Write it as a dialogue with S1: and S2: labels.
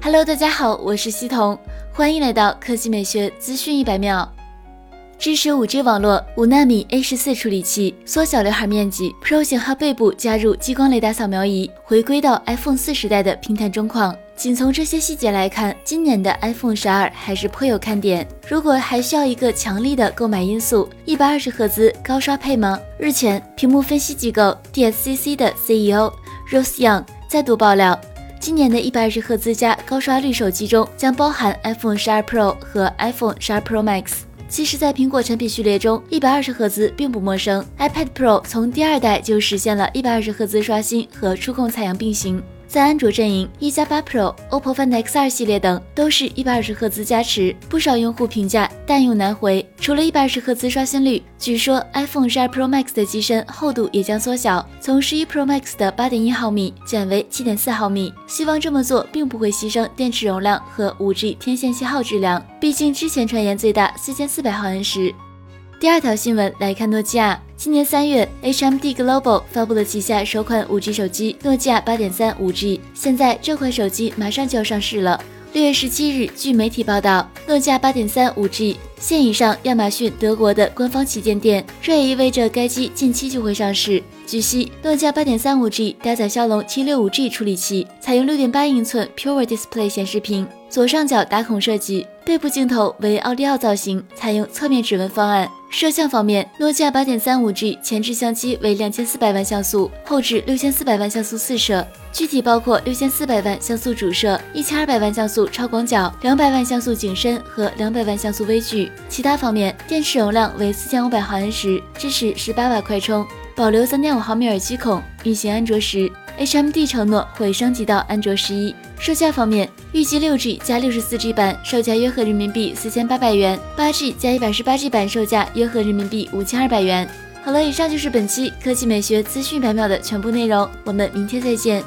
S1: Hello，大家好，我是西彤，欢迎来到科技美学资讯一百秒。支持 5G 网络，五纳米 A 十四处理器，缩小刘海面积，Pro 型号背部加入激光雷达扫描仪，回归到 iPhone 四时代的平坦中框。仅从这些细节来看，今年的 iPhone 十二还是颇有看点。如果还需要一个强力的购买因素，一百二十赫兹高刷配吗？日前，屏幕分析机构 DSCC 的 CEO Rose Young 再度爆料。今年的一百二十赫兹加高刷率手机中将包含 iPhone 十二 Pro 和 iPhone 十二 Pro Max。其实，在苹果产品序列中，一百二十赫兹并不陌生。iPad Pro 从第二代就实现了一百二十赫兹刷新和触控采样并行。在安卓阵营，一加八 Pro、OPPO Find X2 系列等都是一百二十赫兹加持，不少用户评价弹用难回。除了一百二十赫兹刷新率，据说 iPhone 十二 Pro Max 的机身厚度也将缩小，从十一 Pro Max 的八点一毫米减为七点四毫米。希望这么做并不会牺牲电池容量和五 G 天线信号质量，毕竟之前传言最大四千四百毫安时。第二条新闻来看，诺基亚今年三月，HMD Global 发布了旗下首款 5G 手机诺基亚8.3 5G，现在这款手机马上就要上市了。六月十七日，据媒体报道，诺基亚8.3 5G 现已上亚马逊德国的官方旗舰店，这也意味着该机近期就会上市。据悉，诺基亚8.3 5G 搭载骁龙 T65G 处理器，采用6.8英寸 Pure Display 显示屏，左上角打孔设计，背部镜头为奥利奥造型，采用侧面指纹方案。摄像方面，诺基亚8.3 5G 前置相机为两千四百万像素，后置六千四百万像素四摄，具体包括六千四百万像素主摄、一千二百万像素超广角、两百万像素景深和两百万像素微距。其他方面，电池容量为四千五百毫安时，支持十八瓦快充。保留三点五毫米耳机孔，运行安卓十。HMD 承诺会升级到安卓十一。售价方面，预计六 G 加六十四 G 版售价约合人民币四千八百元，八 G 加一百十八 G 版售价约合人民币五千二百元。好了，以上就是本期科技美学资讯百秒的全部内容，我们明天再见。